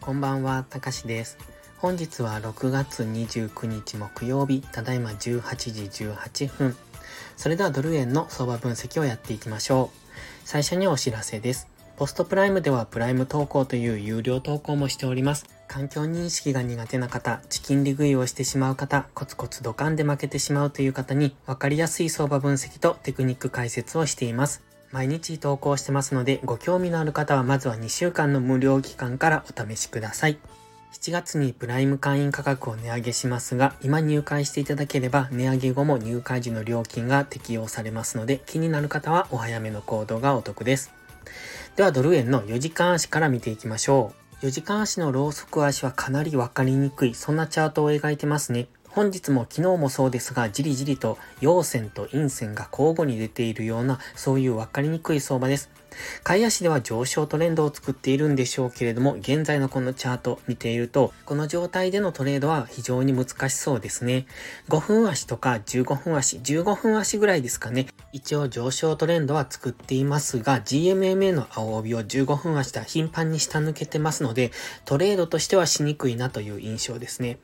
こんばんは、たかしです。本日は6月29日木曜日、ただいま18時18分。それではドル円の相場分析をやっていきましょう。最初にお知らせです。ポストプライムではプライム投稿という有料投稿もしております。環境認識が苦手な方、チキン利食いをしてしまう方、コツコツドカンで負けてしまうという方に分かりやすい相場分析とテクニック解説をしています。毎日投稿してますので、ご興味のある方はまずは2週間の無料期間からお試しください。7月にプライム会員価格を値上げしますが、今入会していただければ値上げ後も入会時の料金が適用されますので、気になる方はお早めの行動がお得です。ではドル円の4時間足から見ていきましょう。4時間足のローソク足はかなりわかりにくい、そんなチャートを描いてますね。本日も昨日もそうですが、じりじりと陽線と陰線が交互に出ているような、そういう分かりにくい相場です。買い足では上昇トレンドを作っているんでしょうけれども、現在のこのチャート見ていると、この状態でのトレードは非常に難しそうですね。5分足とか15分足、15分足ぐらいですかね。一応上昇トレンドは作っていますが、GMMA の青帯を15分足では頻繁に下抜けてますので、トレードとしてはしにくいなという印象ですね。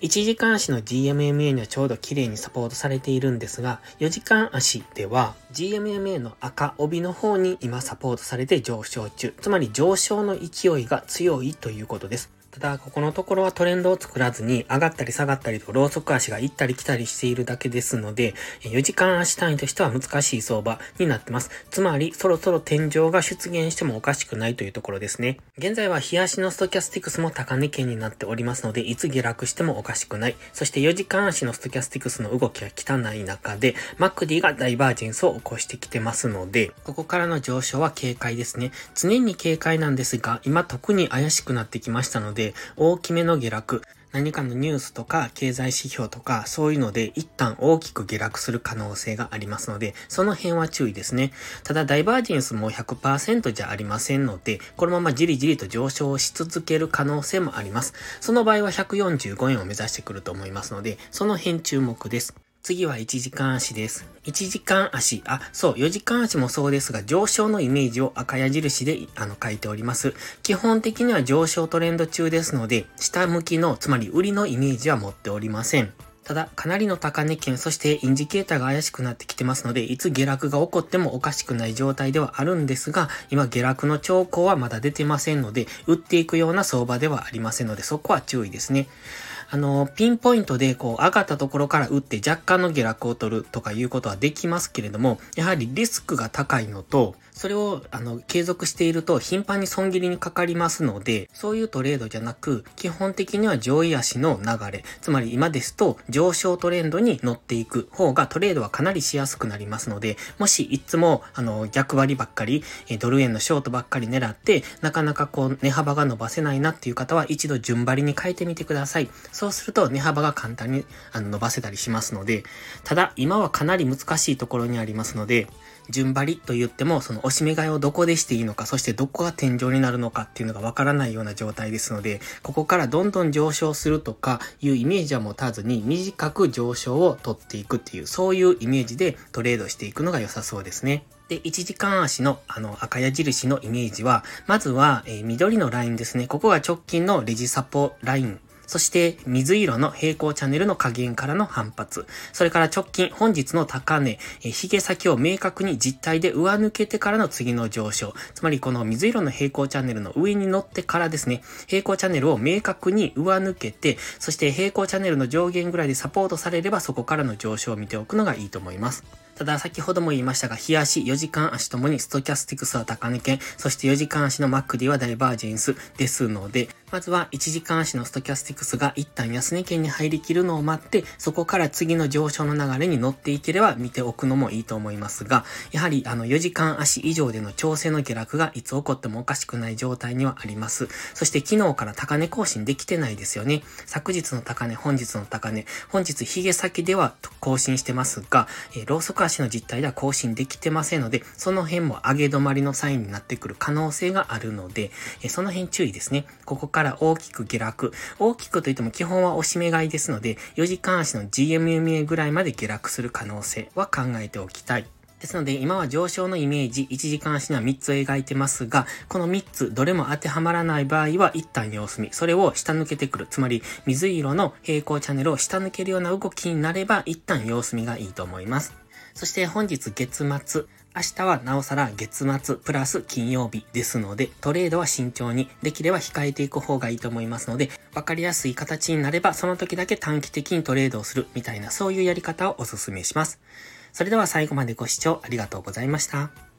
1時間足の GMMA にはちょうど綺麗にサポートされているんですが、4時間足では GMMA の赤帯の方に今サポートされて上昇中。つまり上昇の勢いが強いということです。ただ、ここのところはトレンドを作らずに、上がったり下がったりと、ローソク足が行ったり来たりしているだけですので、4時間足単位としては難しい相場になってます。つまり、そろそろ天井が出現してもおかしくないというところですね。現在は日足のストキャスティクスも高値圏になっておりますので、いつ下落してもおかしくない。そして4時間足のストキャスティクスの動きが汚い中で、マクディがダイバージェンスを起こしてきてますので、ここからの上昇は警戒ですね。常に警戒なんですが、今特に怪しくなってきましたの、で、大きめの下落、何かのニュースとか経済指標とかそういうので一旦大きく下落する可能性がありますので、その辺は注意ですね。ただダイバージェンスも100%じゃありませんので、このままじりじりと上昇し続ける可能性もあります。その場合は145円を目指してくると思いますので、その辺注目です。次は1時間足です。1時間足、あ、そう、4時間足もそうですが、上昇のイメージを赤矢印であの書いております。基本的には上昇トレンド中ですので、下向きの、つまり売りのイメージは持っておりません。ただ、かなりの高値圏、そしてインジケーターが怪しくなってきてますので、いつ下落が起こってもおかしくない状態ではあるんですが、今下落の兆候はまだ出てませんので、売っていくような相場ではありませんので、そこは注意ですね。あの、ピンポイントでこう上がったところから打って若干の下落を取るとかいうことはできますけれども、やはりリスクが高いのと、それを、あの、継続していると頻繁に損切りにかかりますので、そういうトレードじゃなく、基本的には上位足の流れ、つまり今ですと上昇トレンドに乗っていく方がトレードはかなりしやすくなりますので、もしいつも、あの、逆張りばっかり、ドル円のショートばっかり狙って、なかなかこう、値幅が伸ばせないなっていう方は一度順張りに変えてみてください。そうすると値幅が簡単にあの伸ばせたりしますので、ただ今はかなり難しいところにありますので、順張りと言っても、その押し目買いをどこでしていいのか、そしてどこが天井になるのかっていうのがわからないような状態ですので、ここからどんどん上昇するとかいうイメージは持たずに、短く上昇を取っていくっていう、そういうイメージでトレードしていくのが良さそうですね。で、1時間足のあの赤矢印のイメージは、まずは、えー、緑のラインですね。ここが直近のレジサポラインそして水色の平行チャンネルの下限からの反発。それから直近、本日の高値、え髭先を明確に実体で上抜けてからの次の上昇。つまりこの水色の平行チャンネルの上に乗ってからですね、平行チャンネルを明確に上抜けて、そして平行チャンネルの上限ぐらいでサポートされればそこからの上昇を見ておくのがいいと思います。ただ先ほども言いましたが、日足、4時間足ともにストキャスティクスは高値圏、そして4時間足のマックディはダイバージェンスですので、まずは1時間足のストキャスティクスが一旦安値圏に入りきるのを待って、そこから次の上昇の流れに乗っていければ見ておくのもいいと思いますが、やはりあの4時間足以上での調整の下落がいつ起こってもおかしくない状態にはあります。そして昨日から高値更新できてないですよね。昨日の高値、本日の高値、本日髭先では更新してますが、えー、ローソク足の実態では更新できてませんので、その辺も上げ止まりのサインになってくる可能性があるので、え、その辺注意ですね。ここからから大きく下落。大きくといっても基本は押し目買いですので、4時間足の GMMA ぐらいまで下落する可能性は考えておきたい。ですので、今は上昇のイメージ、1時間足には3つ描いてますが、この3つ、どれも当てはまらない場合は、一旦様子見。それを下抜けてくる。つまり、水色の平行チャンネルを下抜けるような動きになれば、一旦様子見がいいと思います。そして本日月末、明日はなおさら月末プラス金曜日ですので、トレードは慎重に、できれば控えていく方がいいと思いますので、わかりやすい形になれば、その時だけ短期的にトレードをするみたいな、そういうやり方をお勧めします。それでは最後までご視聴ありがとうございました。